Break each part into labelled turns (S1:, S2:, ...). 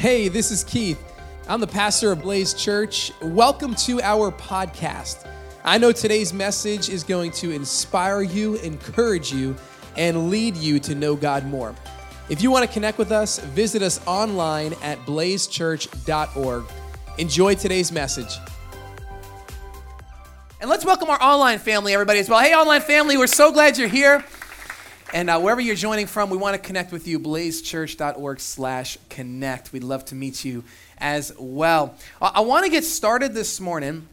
S1: Hey, this is Keith. I'm the pastor of Blaze Church. Welcome to our podcast. I know today's message is going to inspire you, encourage you, and lead you to know God more. If you want to connect with us, visit us online at blazechurch.org. Enjoy today's message.
S2: And let's welcome our online family, everybody, as well. Hey, online family, we're so glad you're here. And uh, wherever you're joining from, we want to connect with you, blazechurch.org slash connect. We'd love to meet you as well. I, I want to get started this morning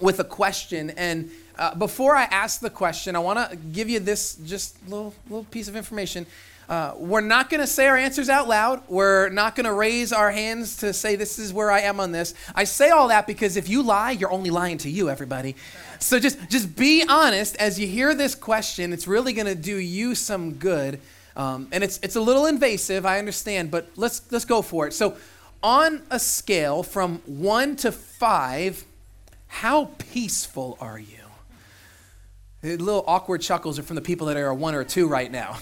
S2: with a question. And uh, before I ask the question, I want to give you this just little, little piece of information. Uh, we're not going to say our answers out loud. We're not going to raise our hands to say, This is where I am on this. I say all that because if you lie, you're only lying to you, everybody. So just, just be honest as you hear this question. It's really going to do you some good. Um, and it's, it's a little invasive, I understand, but let's, let's go for it. So, on a scale from one to five, how peaceful are you? Little awkward chuckles are from the people that are a one or a two right now.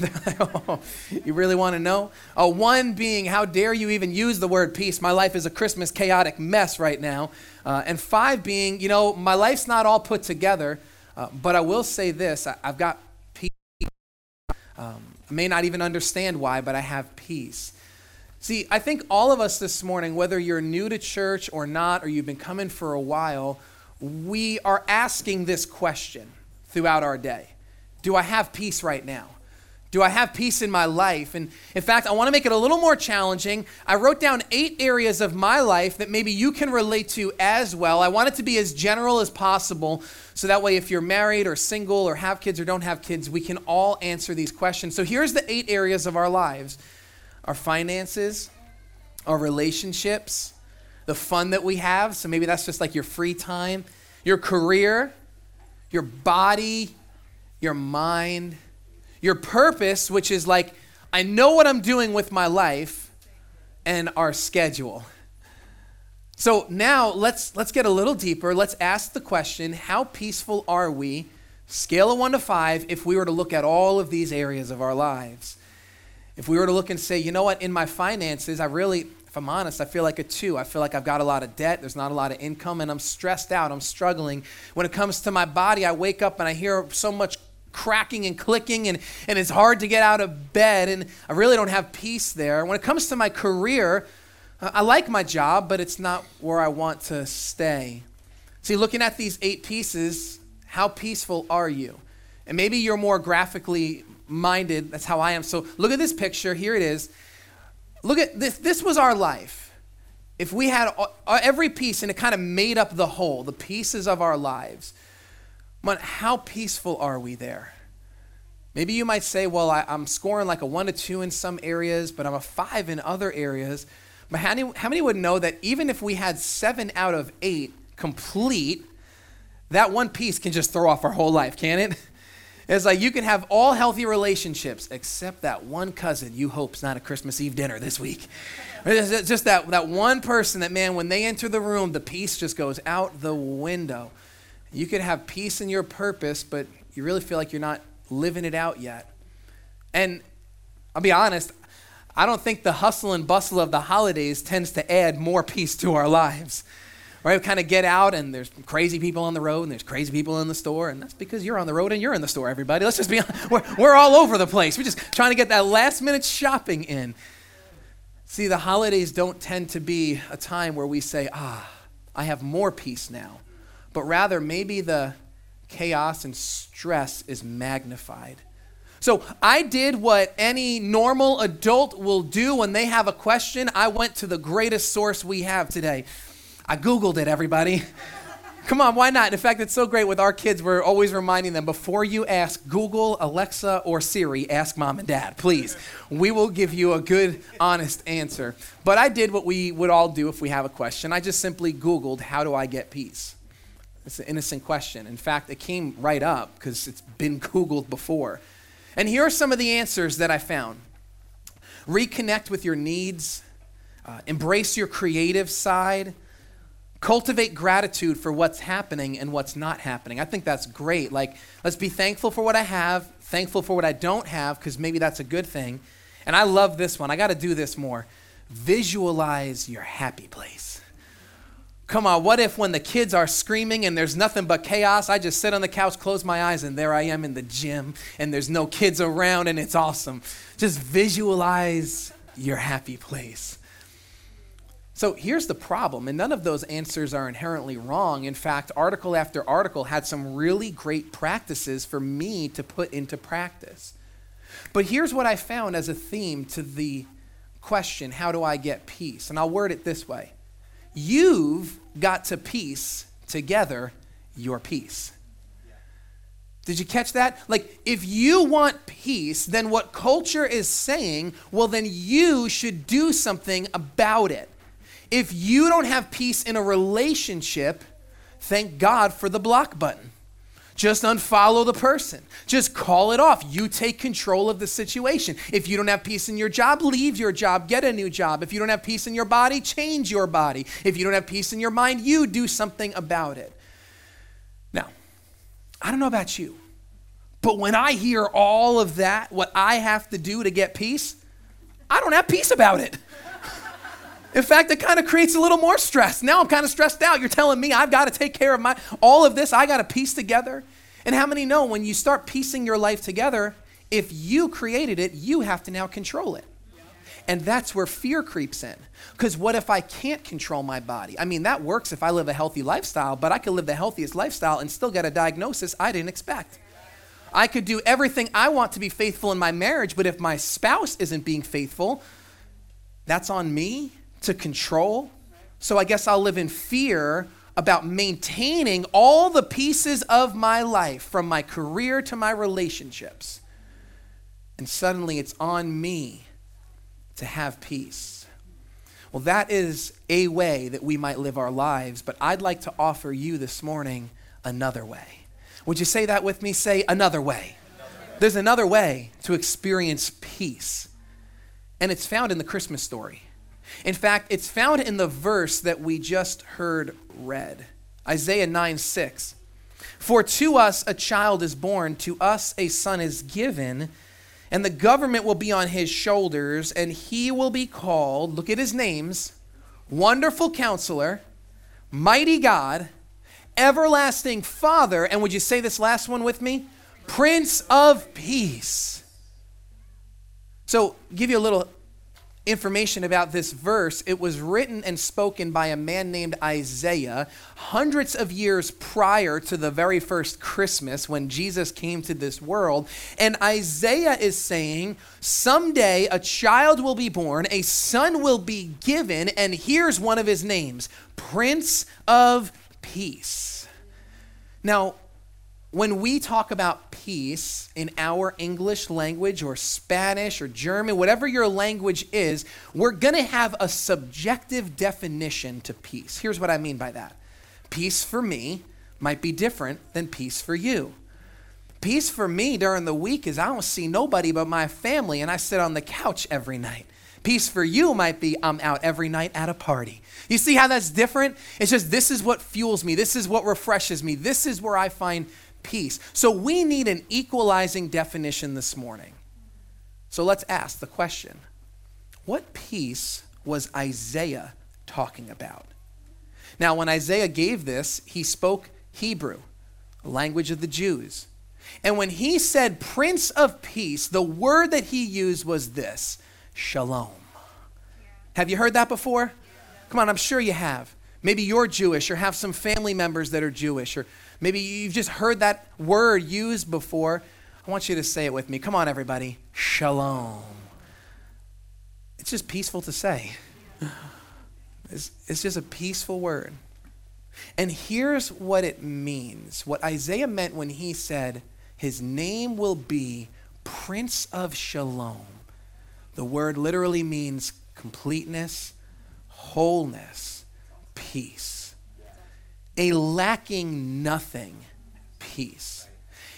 S2: you really want to know? A one being, how dare you even use the word peace? My life is a Christmas chaotic mess right now. Uh, and five being, you know, my life's not all put together, uh, but I will say this I, have got peace. Um, I may not even understand why, but I have peace. See, I think all of us this morning, whether you're new to church or not, or you've been coming for a while, we are asking this question throughout our day? Do I have peace right now? Do I have peace in my life? And in fact, I want to make it a little more challenging. I wrote down eight areas of my life that maybe you can relate to as well. I want it to be as general as possible so that way, if you're married or single or have kids or don't have kids, we can all answer these questions. So here's the eight areas of our lives our finances, our relationships, the fun that we have. So maybe that's just like your free time, your career, your body, your mind, your purpose, which is like, I know what I'm doing with my life, and our schedule. So now let's let's get a little deeper. Let's ask the question, how peaceful are we? Scale of 1 to 5 if we were to look at all of these areas of our lives. If we were to look and say, you know what, in my finances, I really if I'm honest, I feel like a two. I feel like I've got a lot of debt, there's not a lot of income, and I'm stressed out, I'm struggling. When it comes to my body, I wake up and I hear so much cracking and clicking, and, and it's hard to get out of bed, and I really don't have peace there. When it comes to my career, I like my job, but it's not where I want to stay. See, looking at these eight pieces, how peaceful are you? And maybe you're more graphically minded. That's how I am. So look at this picture. Here it is. Look at this. This was our life. If we had every piece and it kind of made up the whole, the pieces of our lives, but how peaceful are we there? Maybe you might say, well, I, am scoring like a one to two in some areas, but I'm a five in other areas. But how many, how many would know that even if we had seven out of eight complete, that one piece can just throw off our whole life, can it? It's like you can have all healthy relationships except that one cousin you hope's not a Christmas Eve dinner this week. It's just that, that one person that, man, when they enter the room, the peace just goes out the window. You could have peace in your purpose, but you really feel like you're not living it out yet. And I'll be honest, I don't think the hustle and bustle of the holidays tends to add more peace to our lives right? We kind of get out and there's crazy people on the road and there's crazy people in the store, and that's because you're on the road and you're in the store, everybody. Let's just be we're, we're all over the place. We're just trying to get that last minute shopping in. See, the holidays don't tend to be a time where we say, ah, I have more peace now. But rather, maybe the chaos and stress is magnified. So I did what any normal adult will do when they have a question. I went to the greatest source we have today. I Googled it, everybody. Come on, why not? In fact, it's so great with our kids. We're always reminding them before you ask Google, Alexa, or Siri, ask mom and dad, please. We will give you a good, honest answer. But I did what we would all do if we have a question. I just simply Googled, how do I get peace? It's an innocent question. In fact, it came right up because it's been Googled before. And here are some of the answers that I found reconnect with your needs, uh, embrace your creative side Cultivate gratitude for what's happening and what's not happening. I think that's great. Like, let's be thankful for what I have, thankful for what I don't have, because maybe that's a good thing. And I love this one. I got to do this more. visualize your happy place. Come on, what if when the kids are screaming and there's nothing but chaos, I just sit on the couch, close my eyes, and there I am in the gym and there's no kids around and it's awesome? Just visualize your happy place. So here's the problem, and none of those answers are inherently wrong. In fact, article after article had some really great practices for me to put into practice. But here's what I found as a theme to the question how do I get peace? And I'll word it this way You've got to piece together your peace. Did you catch that? Like, if you want peace, then what culture is saying, well, then you should do something about it. If you don't have peace in a relationship, thank God for the block button. Just unfollow the person. Just call it off. You take control of the situation. If you don't have peace in your job, leave your job, get a new job. If you don't have peace in your body, change your body. If you don't have peace in your mind, you do something about it. Now, I don't know about you, but when I hear all of that, what I have to do to get peace, I don't have peace about it. In fact, it kind of creates a little more stress. Now I'm kind of stressed out. You're telling me I've got to take care of my all of this, I got to piece together. And how many know when you start piecing your life together, if you created it, you have to now control it. And that's where fear creeps in. Because what if I can't control my body? I mean, that works if I live a healthy lifestyle, but I could live the healthiest lifestyle and still get a diagnosis I didn't expect. I could do everything I want to be faithful in my marriage, but if my spouse isn't being faithful, that's on me to control. So I guess I'll live in fear about maintaining all the pieces of my life, from my career to my relationships. And suddenly it's on me to have peace. Well, that is a way that we might live our lives, but I'd like to offer you this morning another way. Would you say that with me? Say another way. There's another way to experience peace, and it's found in the Christmas story. In fact, it's found in the verse that we just heard read Isaiah 9 6. For to us a child is born, to us a son is given, and the government will be on his shoulders, and he will be called, look at his names, Wonderful Counselor, Mighty God, Everlasting Father, and would you say this last one with me? Prince of Peace. So, give you a little information about this verse, it was written and spoken by a man named Isaiah hundreds of years prior to the very first Christmas when Jesus came to this world. And Isaiah is saying, Someday a child will be born, a son will be given, and here's one of his names Prince of Peace. Now, when we talk about peace in our English language or Spanish or German, whatever your language is, we're going to have a subjective definition to peace. Here's what I mean by that peace for me might be different than peace for you. Peace for me during the week is I don't see nobody but my family and I sit on the couch every night. Peace for you might be I'm out every night at a party. You see how that's different? It's just this is what fuels me. This is what refreshes me. This is where I find peace. So we need an equalizing definition this morning. So let's ask the question what peace was Isaiah talking about? Now, when Isaiah gave this, he spoke Hebrew, language of the Jews. And when he said Prince of Peace, the word that he used was this Shalom. Have you heard that before? Come on, I'm sure you have. Maybe you're Jewish or have some family members that are Jewish or Maybe you've just heard that word used before. I want you to say it with me. Come on, everybody. Shalom. It's just peaceful to say. It's, it's just a peaceful word. And here's what it means what Isaiah meant when he said, His name will be Prince of Shalom. The word literally means completeness, wholeness, peace a lacking nothing peace.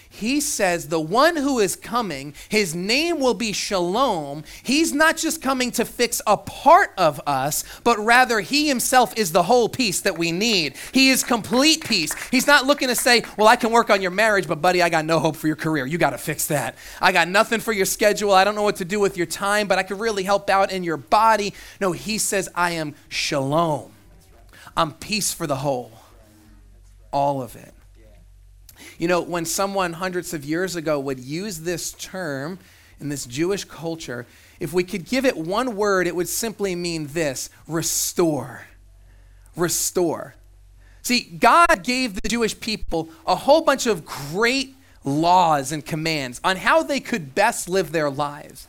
S2: he says, The one who is coming, his name will be Shalom. He's not just coming to fix a part of us, but rather he himself is the whole peace that we need. He is complete peace. He's not looking to say, Well, I can work on your marriage, but buddy, I got no hope for your career. You got to fix that. I got nothing for your schedule. I don't know what to do with your time, but I could really help out in your body. No, he says, I am Shalom. I'm peace for the whole. All of it. You know, when someone hundreds of years ago would use this term in this Jewish culture, if we could give it one word, it would simply mean this restore. Restore. See, God gave the Jewish people a whole bunch of great laws and commands on how they could best live their lives.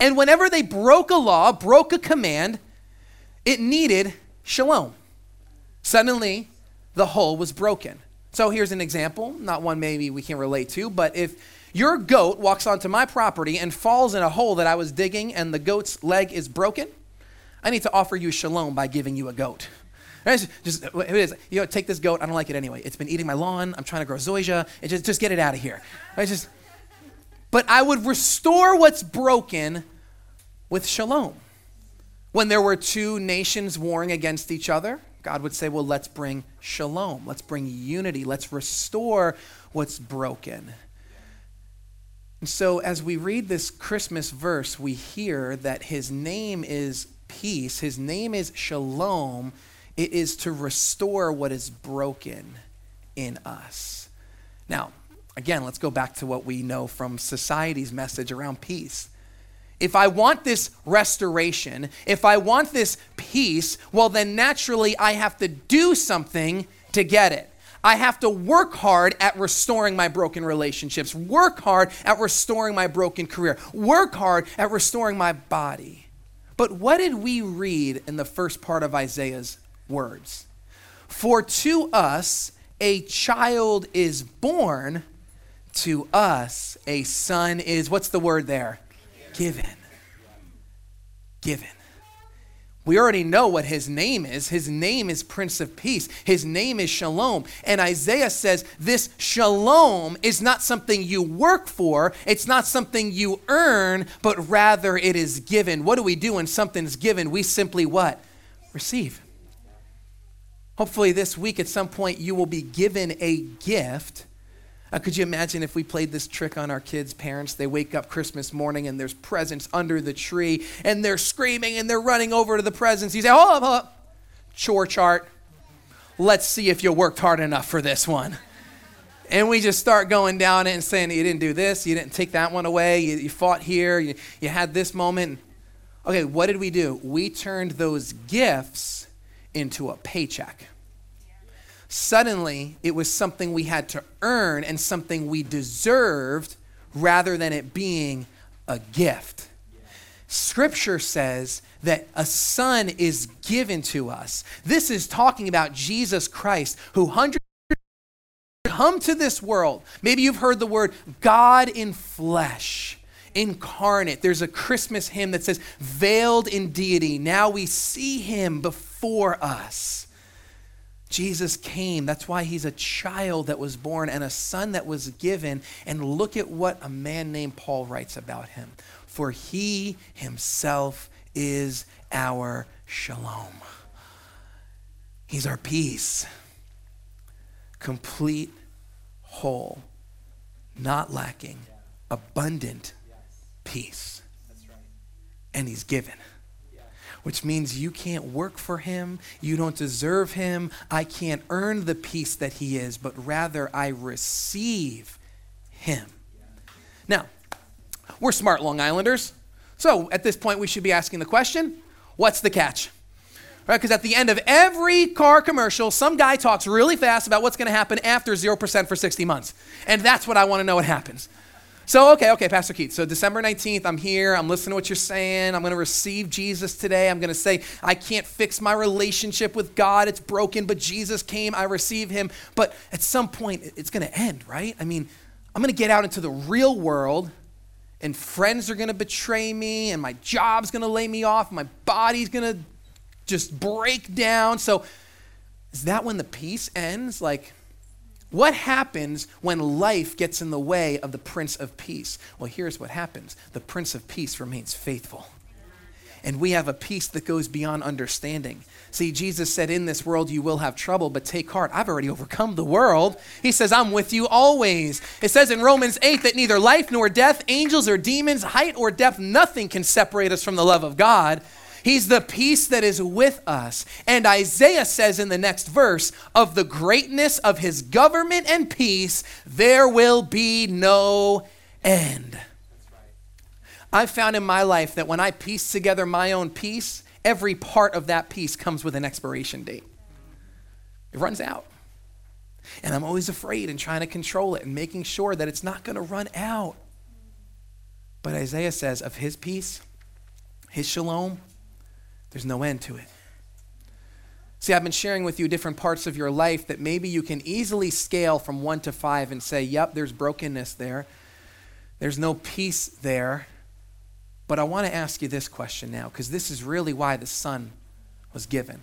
S2: And whenever they broke a law, broke a command, it needed shalom. Suddenly, the whole was broken. So here's an example, not one maybe we can relate to, but if your goat walks onto my property and falls in a hole that I was digging and the goat's leg is broken, I need to offer you shalom by giving you a goat. Just, just it is. You know, take this goat. I don't like it anyway. It's been eating my lawn. I'm trying to grow zoysia. It just, just get it out of here. I just, but I would restore what's broken with shalom. When there were two nations warring against each other, God would say, well, let's bring shalom. Let's bring unity. Let's restore what's broken. And so, as we read this Christmas verse, we hear that his name is peace, his name is shalom. It is to restore what is broken in us. Now, again, let's go back to what we know from society's message around peace. If I want this restoration, if I want this peace, well, then naturally I have to do something to get it. I have to work hard at restoring my broken relationships, work hard at restoring my broken career, work hard at restoring my body. But what did we read in the first part of Isaiah's words? For to us a child is born, to us a son is, what's the word there? Given. Given. We already know what his name is. His name is Prince of Peace. His name is Shalom. And Isaiah says this Shalom is not something you work for, it's not something you earn, but rather it is given. What do we do when something's given? We simply what? Receive. Hopefully, this week at some point, you will be given a gift uh, could you imagine if we played this trick on our kids' parents? They wake up Christmas morning and there's presents under the tree and they're screaming and they're running over to the presents. You say, hold up, hold up. Chore chart. Let's see if you worked hard enough for this one. And we just start going down it and saying, you didn't do this, you didn't take that one away, you, you fought here, you, you had this moment. Okay, what did we do? We turned those gifts into a paycheck. Suddenly, it was something we had to earn and something we deserved rather than it being a gift. Scripture says that a son is given to us. This is talking about Jesus Christ, who hundreds come to this world. Maybe you've heard the word God in flesh, incarnate. There's a Christmas hymn that says, veiled in deity. Now we see him before us. Jesus came. That's why he's a child that was born and a son that was given. And look at what a man named Paul writes about him. For he himself is our shalom. He's our peace. Complete, whole, not lacking, abundant peace. And he's given which means you can't work for him. You don't deserve him. I can't earn the peace that he is, but rather I receive him. Now, we're smart Long Islanders. So at this point, we should be asking the question what's the catch? Right? Because at the end of every car commercial, some guy talks really fast about what's going to happen after 0% for 60 months. And that's what I want to know what happens. So, okay, okay, Pastor Keith. So, December 19th, I'm here. I'm listening to what you're saying. I'm going to receive Jesus today. I'm going to say, I can't fix my relationship with God. It's broken, but Jesus came. I receive him. But at some point, it's going to end, right? I mean, I'm going to get out into the real world, and friends are going to betray me, and my job's going to lay me off. My body's going to just break down. So, is that when the peace ends? Like, What happens when life gets in the way of the Prince of Peace? Well, here's what happens the Prince of Peace remains faithful. And we have a peace that goes beyond understanding. See, Jesus said, In this world you will have trouble, but take heart. I've already overcome the world. He says, I'm with you always. It says in Romans 8 that neither life nor death, angels or demons, height or depth, nothing can separate us from the love of God. He's the peace that is with us. And Isaiah says in the next verse, of the greatness of his government and peace, there will be no end. I've found in my life that when I piece together my own peace, every part of that peace comes with an expiration date. It runs out. And I'm always afraid and trying to control it and making sure that it's not going to run out. But Isaiah says of his peace, his shalom, there's no end to it. See, I've been sharing with you different parts of your life that maybe you can easily scale from one to five and say, yep, there's brokenness there. There's no peace there. But I want to ask you this question now, because this is really why the Son was given.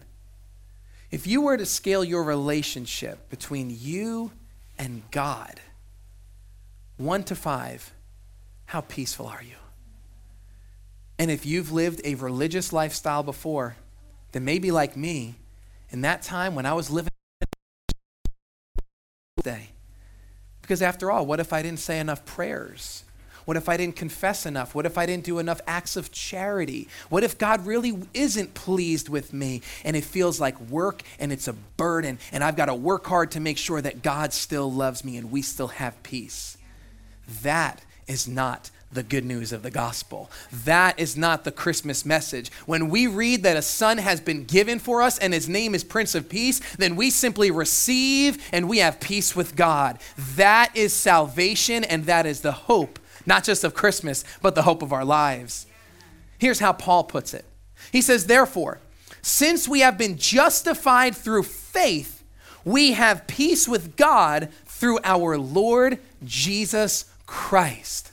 S2: If you were to scale your relationship between you and God, one to five, how peaceful are you? And if you've lived a religious lifestyle before, then maybe like me, in that time when I was living day. Because after all, what if I didn't say enough prayers? What if I didn't confess enough? What if I didn't do enough acts of charity? What if God really isn't pleased with me and it feels like work and it's a burden and I've got to work hard to make sure that God still loves me and we still have peace? That is not the good news of the gospel. That is not the Christmas message. When we read that a son has been given for us and his name is Prince of Peace, then we simply receive and we have peace with God. That is salvation and that is the hope, not just of Christmas, but the hope of our lives. Here's how Paul puts it He says, Therefore, since we have been justified through faith, we have peace with God through our Lord Jesus Christ.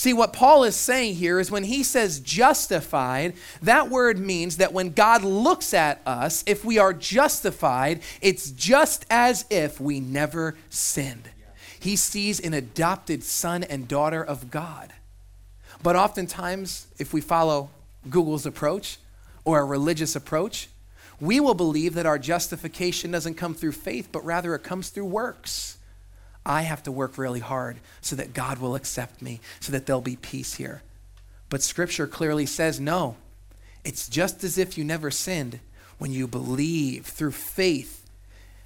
S2: See, what Paul is saying here is when he says justified, that word means that when God looks at us, if we are justified, it's just as if we never sinned. He sees an adopted son and daughter of God. But oftentimes, if we follow Google's approach or a religious approach, we will believe that our justification doesn't come through faith, but rather it comes through works. I have to work really hard so that God will accept me, so that there'll be peace here. But Scripture clearly says no. It's just as if you never sinned when you believe through faith.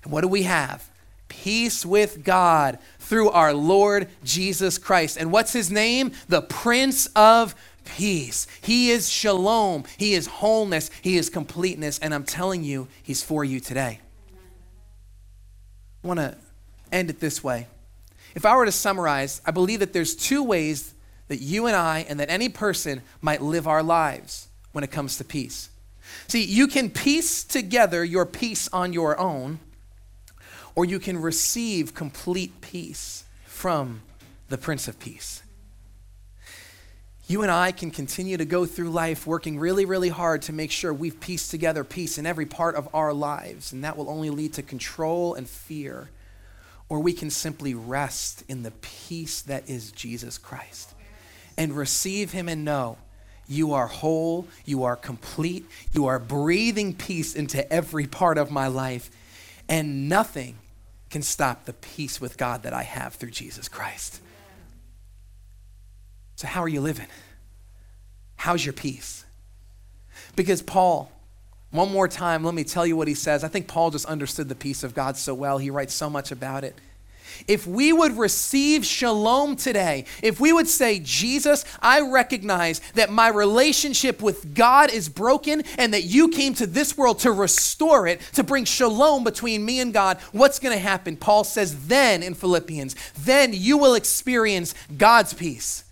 S2: And what do we have? Peace with God through our Lord Jesus Christ. And what's his name? The Prince of Peace. He is shalom. He is wholeness. He is completeness. And I'm telling you, he's for you today. I want to end it this way. If I were to summarize, I believe that there's two ways that you and I and that any person might live our lives when it comes to peace. See, you can piece together your peace on your own, or you can receive complete peace from the Prince of Peace. You and I can continue to go through life working really, really hard to make sure we've pieced together peace in every part of our lives, and that will only lead to control and fear or we can simply rest in the peace that is Jesus Christ and receive Him and know you are whole, you are complete, you are breathing peace into every part of my life, and nothing can stop the peace with God that I have through Jesus Christ. So, how are you living? How's your peace? Because Paul, one more time, let me tell you what he says. I think Paul just understood the peace of God so well. He writes so much about it. If we would receive shalom today, if we would say, Jesus, I recognize that my relationship with God is broken and that you came to this world to restore it, to bring shalom between me and God, what's going to happen? Paul says, then in Philippians, then you will experience God's peace,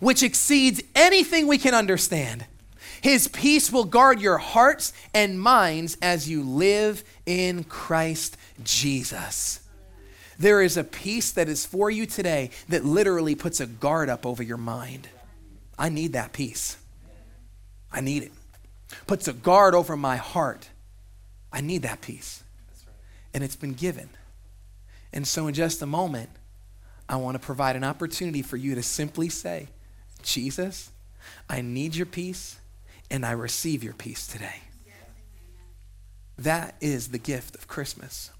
S2: which exceeds anything we can understand. His peace will guard your hearts and minds as you live in Christ Jesus. There is a peace that is for you today that literally puts a guard up over your mind. I need that peace. I need it. Puts a guard over my heart. I need that peace. And it's been given. And so, in just a moment, I want to provide an opportunity for you to simply say, Jesus, I need your peace, and I receive your peace today. That is the gift of Christmas.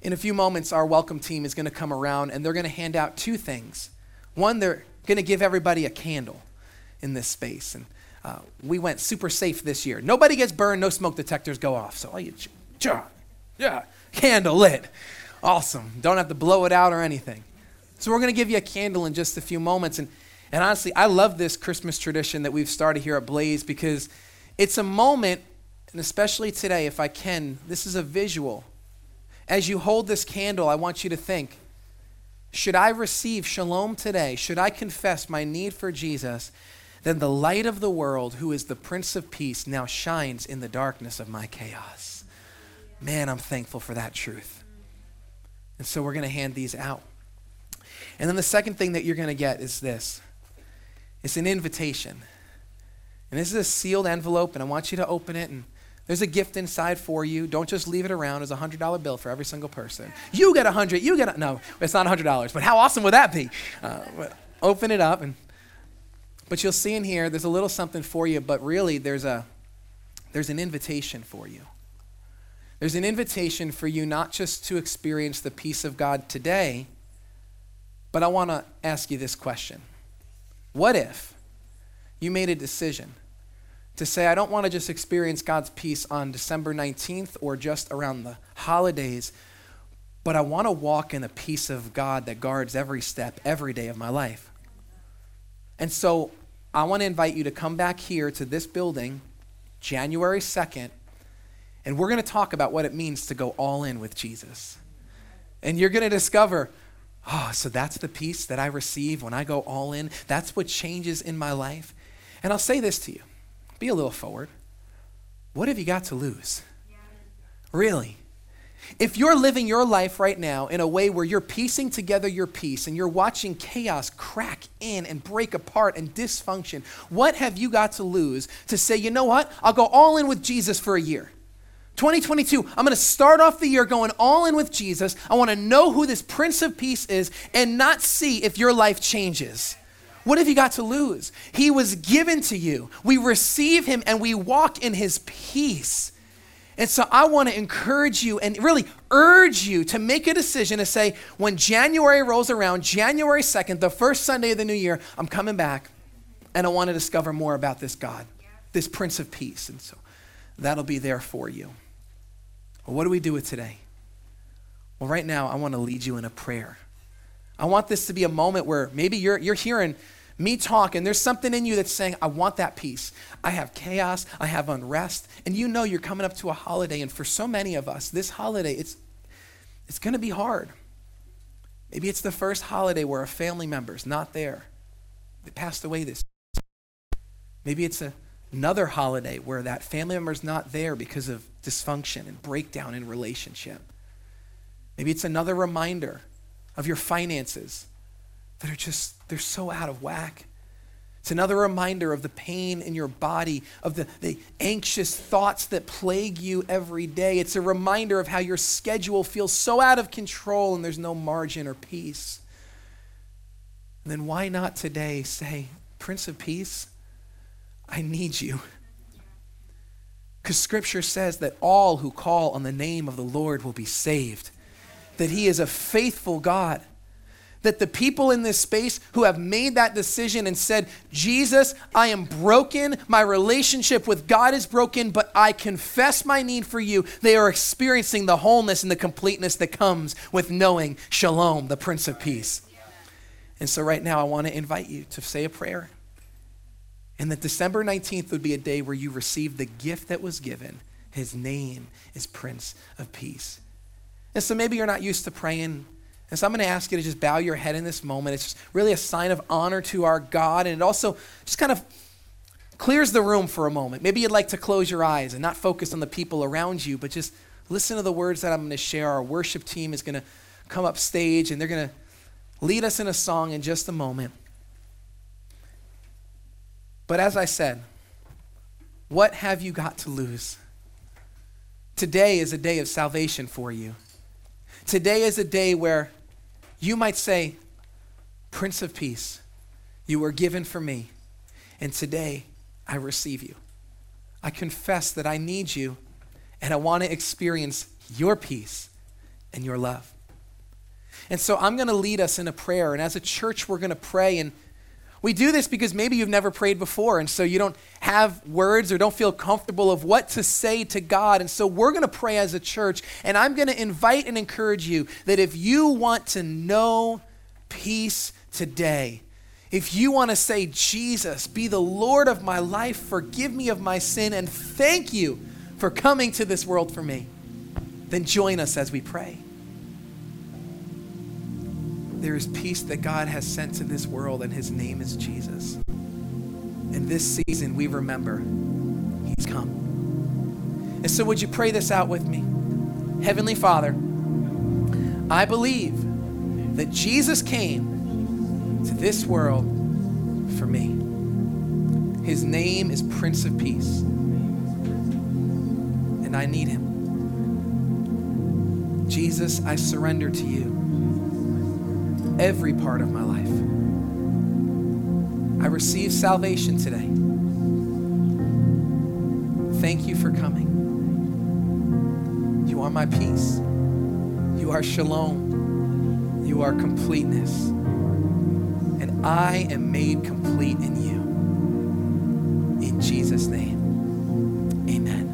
S2: In a few moments, our welcome team is going to come around and they're going to hand out two things. One, they're going to give everybody a candle in this space. And uh, we went super safe this year. Nobody gets burned, no smoke detectors go off. So, all you, yeah, candle lit. Awesome. Don't have to blow it out or anything. So, we're going to give you a candle in just a few moments. And, and honestly, I love this Christmas tradition that we've started here at Blaze because it's a moment, and especially today, if I can, this is a visual. As you hold this candle, I want you to think should I receive shalom today? Should I confess my need for Jesus? Then the light of the world, who is the Prince of Peace, now shines in the darkness of my chaos. Man, I'm thankful for that truth. And so we're going to hand these out. And then the second thing that you're going to get is this it's an invitation. And this is a sealed envelope, and I want you to open it. And there's a gift inside for you. Don't just leave it around. There's a $100 bill for every single person. You get a 100 You get a, no, it's not a $100, but how awesome would that be? Uh, open it up, and but you'll see in here, there's a little something for you, but really there's a there's an invitation for you. There's an invitation for you not just to experience the peace of God today, but I want to ask you this question. What if you made a decision to say, I don't want to just experience God's peace on December 19th or just around the holidays, but I want to walk in the peace of God that guards every step, every day of my life. And so I want to invite you to come back here to this building January 2nd, and we're going to talk about what it means to go all in with Jesus. And you're going to discover, oh, so that's the peace that I receive when I go all in. That's what changes in my life. And I'll say this to you be a little forward. What have you got to lose? Really? If you're living your life right now in a way where you're piecing together your peace and you're watching chaos crack in and break apart and dysfunction, what have you got to lose to say, you know what? I'll go all in with Jesus for a year. 2022, I'm going to start off the year going all in with Jesus. I want to know who this Prince of Peace is and not see if your life changes. What have you got to lose? He was given to you. We receive him and we walk in his peace. And so I want to encourage you and really urge you to make a decision to say, when January rolls around, January 2nd, the first Sunday of the new year, I'm coming back and I want to discover more about this God, this Prince of Peace. And so that'll be there for you. Well, what do we do with today? Well, right now, I want to lead you in a prayer. I want this to be a moment where maybe you're, you're hearing me talk and there's something in you that's saying, I want that peace. I have chaos, I have unrest, and you know you're coming up to a holiday. And for so many of us, this holiday, it's, it's going to be hard. Maybe it's the first holiday where a family member's not there. They passed away this. Maybe it's a, another holiday where that family member's not there because of dysfunction and breakdown in relationship. Maybe it's another reminder of your finances that are just, they're so out of whack. It's another reminder of the pain in your body, of the, the anxious thoughts that plague you every day. It's a reminder of how your schedule feels so out of control and there's no margin or peace. And then why not today say, Prince of Peace, I need you. Because Scripture says that all who call on the name of the Lord will be saved that He is a faithful God. That the people in this space who have made that decision and said, Jesus, I am broken, my relationship with God is broken, but I confess my need for you, they are experiencing the wholeness and the completeness that comes with knowing Shalom, the Prince of Peace. And so, right now, I want to invite you to say a prayer. And that December 19th would be a day where you receive the gift that was given. His name is Prince of Peace. And so maybe you're not used to praying. And so I'm going to ask you to just bow your head in this moment. It's just really a sign of honor to our God. And it also just kind of clears the room for a moment. Maybe you'd like to close your eyes and not focus on the people around you, but just listen to the words that I'm going to share. Our worship team is going to come up stage and they're going to lead us in a song in just a moment. But as I said, what have you got to lose? Today is a day of salvation for you. Today is a day where you might say, Prince of Peace, you were given for me, and today I receive you. I confess that I need you, and I want to experience your peace and your love. And so I'm going to lead us in a prayer, and as a church, we're going to pray. And we do this because maybe you've never prayed before, and so you don't have words or don't feel comfortable of what to say to God. And so we're going to pray as a church, and I'm going to invite and encourage you that if you want to know peace today, if you want to say, Jesus, be the Lord of my life, forgive me of my sin, and thank you for coming to this world for me, then join us as we pray. There is peace that God has sent to this world, and his name is Jesus. And this season, we remember he's come. And so, would you pray this out with me? Heavenly Father, I believe that Jesus came to this world for me. His name is Prince of Peace, and I need him. Jesus, I surrender to you every part of my life. I receive salvation today. Thank you for coming. You are my peace. You are shalom. You are completeness. And I am made complete in you. In Jesus' name, amen.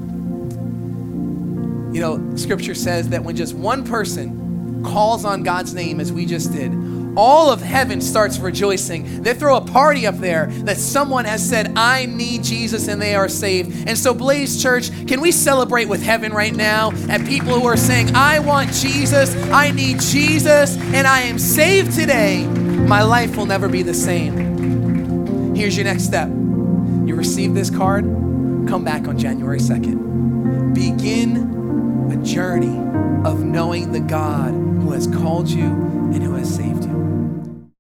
S2: You know, scripture says that when just one person calls on God's name, as we just did, all of heaven starts rejoicing. They throw a party up there that someone has said, I need Jesus, and they are saved. And so, Blaze Church, can we celebrate with heaven right now at people who are saying, I want Jesus, I need Jesus, and I am saved today? My life will never be the same. Here's your next step you receive this card, come back on January 2nd. Begin a journey of knowing the God who has called and you.